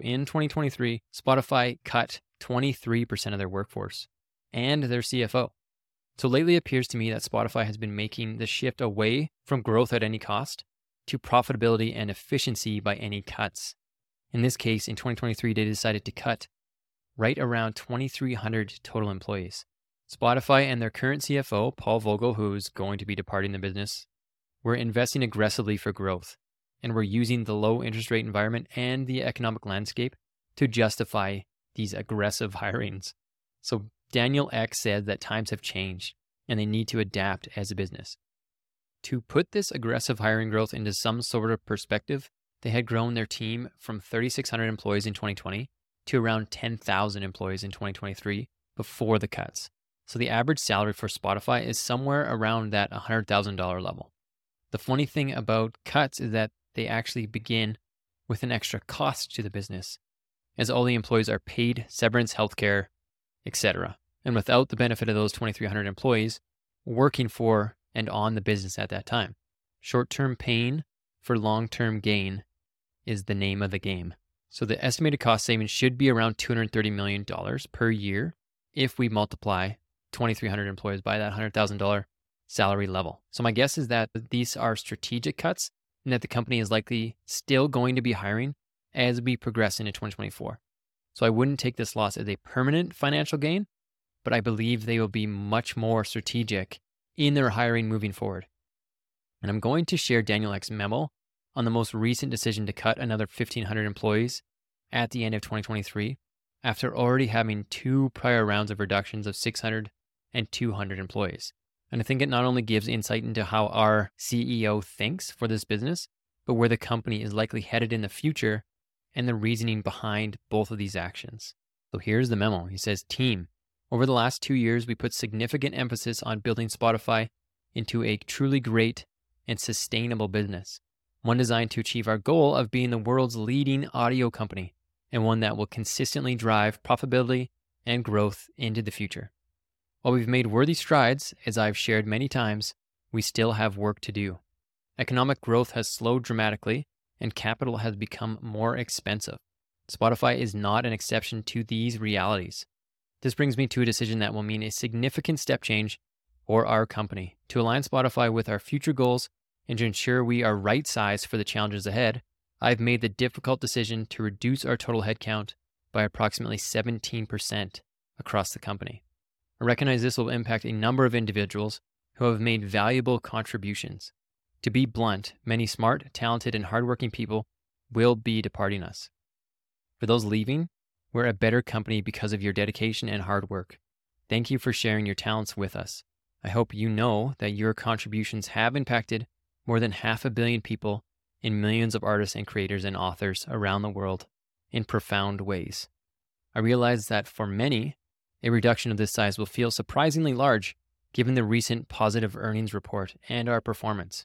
In 2023, Spotify cut 23% of their workforce and their CFO. So lately, it appears to me that Spotify has been making the shift away from growth at any cost to profitability and efficiency by any cuts. In this case, in 2023, they decided to cut right around 2,300 total employees. Spotify and their current CFO, Paul Vogel, who's going to be departing the business, were investing aggressively for growth and we're using the low interest rate environment and the economic landscape to justify these aggressive hirings. So Daniel Ek said that times have changed and they need to adapt as a business. To put this aggressive hiring growth into some sort of perspective, they had grown their team from 3,600 employees in 2020 to around 10,000 employees in 2023 before the cuts. So the average salary for Spotify is somewhere around that $100,000 level. The funny thing about cuts is that they actually begin with an extra cost to the business, as all the employees are paid severance, healthcare, etc. And without the benefit of those 2,300 employees working for and on the business at that time. Short term pain for long term gain is the name of the game. So the estimated cost savings should be around $230 million per year if we multiply 2,300 employees by that $100,000 salary level. So my guess is that these are strategic cuts and that the company is likely still going to be hiring as we progress into 2024. So I wouldn't take this loss as a permanent financial gain, but I believe they will be much more strategic in their hiring moving forward. And I'm going to share Daniel Ek's memo on the most recent decision to cut another 1,500 employees at the end of 2023 after already having two prior rounds of reductions of 600 and 200 employees. And I think it not only gives insight into how our CEO thinks for this business, but where the company is likely headed in the future and the reasoning behind both of these actions. So here's the memo. He says, Team, over the last two years, we put significant emphasis on building Spotify into a truly great and sustainable business, one designed to achieve our goal of being the world's leading audio company and one that will consistently drive profitability and growth into the future. While we've made worthy strides, as I've shared many times, we still have work to do. Economic growth has slowed dramatically, and capital has become more expensive. Spotify is not an exception to these realities. This brings me to a decision that will mean a significant step change for our company. To align Spotify with our future goals and to ensure we are right sized for the challenges ahead, I've made the difficult decision to reduce our total headcount by approximately 17% across the company. I recognize this will impact a number of individuals who have made valuable contributions. To be blunt, many smart, talented, and hardworking people will be departing us. For those leaving, we're a better company because of your dedication and hard work. Thank you for sharing your talents with us. I hope you know that your contributions have impacted more than half a billion people and millions of artists and creators and authors around the world in profound ways. I realize that for many, a reduction of this size will feel surprisingly large given the recent positive earnings report and our performance.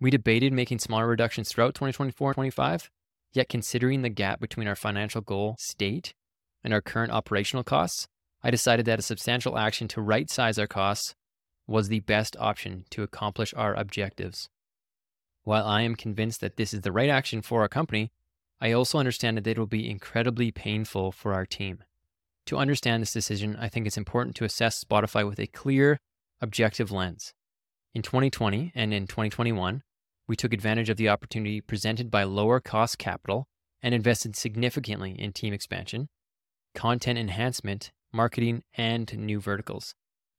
We debated making smaller reductions throughout 2024 25, yet considering the gap between our financial goal state and our current operational costs, I decided that a substantial action to right size our costs was the best option to accomplish our objectives. While I am convinced that this is the right action for our company, I also understand that it will be incredibly painful for our team. To understand this decision, I think it's important to assess Spotify with a clear, objective lens. In 2020 and in 2021, we took advantage of the opportunity presented by lower cost capital and invested significantly in team expansion, content enhancement, marketing, and new verticals.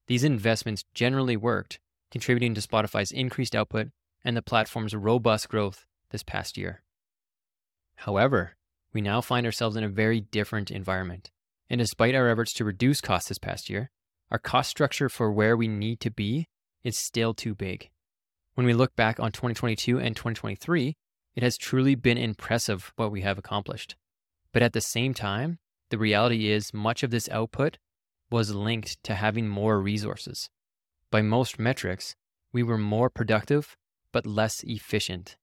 These investments generally worked, contributing to Spotify's increased output and the platform's robust growth this past year. However, we now find ourselves in a very different environment. And despite our efforts to reduce costs this past year, our cost structure for where we need to be is still too big. When we look back on 2022 and 2023, it has truly been impressive what we have accomplished. But at the same time, the reality is much of this output was linked to having more resources. By most metrics, we were more productive but less efficient.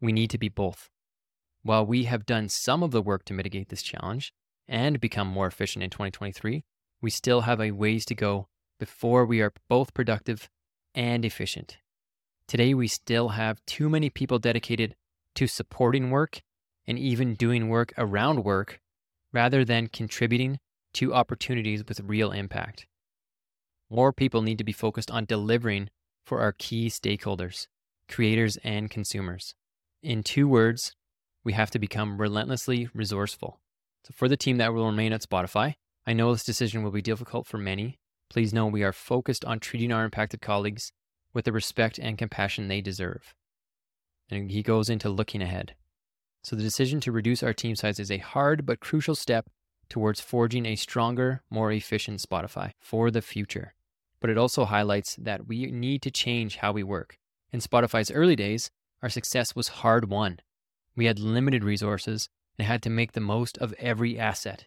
We need to be both. While we have done some of the work to mitigate this challenge, and become more efficient in 2023, we still have a ways to go before we are both productive and efficient. Today, we still have too many people dedicated to supporting work and even doing work around work rather than contributing to opportunities with real impact. More people need to be focused on delivering for our key stakeholders, creators and consumers. In two words, we have to become relentlessly resourceful. So, for the team that will remain at Spotify, I know this decision will be difficult for many. Please know we are focused on treating our impacted colleagues with the respect and compassion they deserve. And he goes into looking ahead. So, the decision to reduce our team size is a hard but crucial step towards forging a stronger, more efficient Spotify for the future. But it also highlights that we need to change how we work. In Spotify's early days, our success was hard won. We had limited resources and had to make the most of every asset.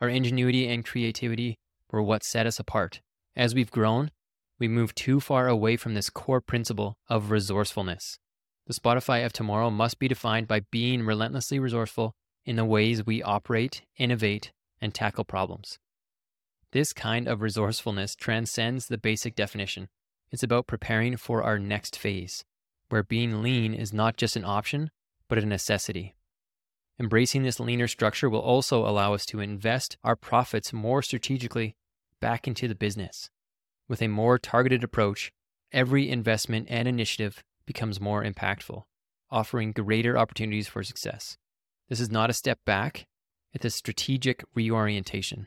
Our ingenuity and creativity were what set us apart. As we've grown, we moved too far away from this core principle of resourcefulness. The Spotify of tomorrow must be defined by being relentlessly resourceful in the ways we operate, innovate, and tackle problems. This kind of resourcefulness transcends the basic definition. It's about preparing for our next phase, where being lean is not just an option, but a necessity. Embracing this leaner structure will also allow us to invest our profits more strategically back into the business. With a more targeted approach, every investment and initiative becomes more impactful, offering greater opportunities for success. This is not a step back, it's a strategic reorientation.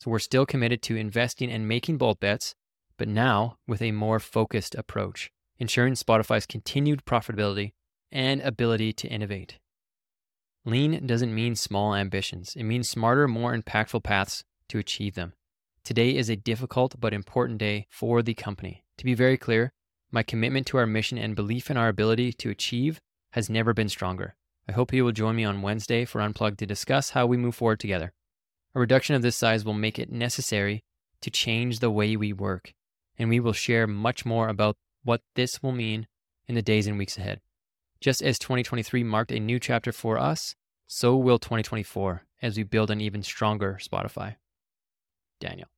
So we're still committed to investing and making bold bets, but now with a more focused approach, ensuring Spotify's continued profitability and ability to innovate. Lean doesn't mean small ambitions, it means smarter, more impactful paths to achieve them. Today is a difficult but important day for the company. To be very clear, my commitment to our mission and belief in our ability to achieve has never been stronger. I hope you will join me on Wednesday for Unplugged to discuss how we move forward together. A reduction of this size will make it necessary to change the way we work, and we will share much more about what this will mean in the days and weeks ahead. Just as 2023 marked a new chapter for us, so will 2024 as we build an even stronger Spotify. Daniel.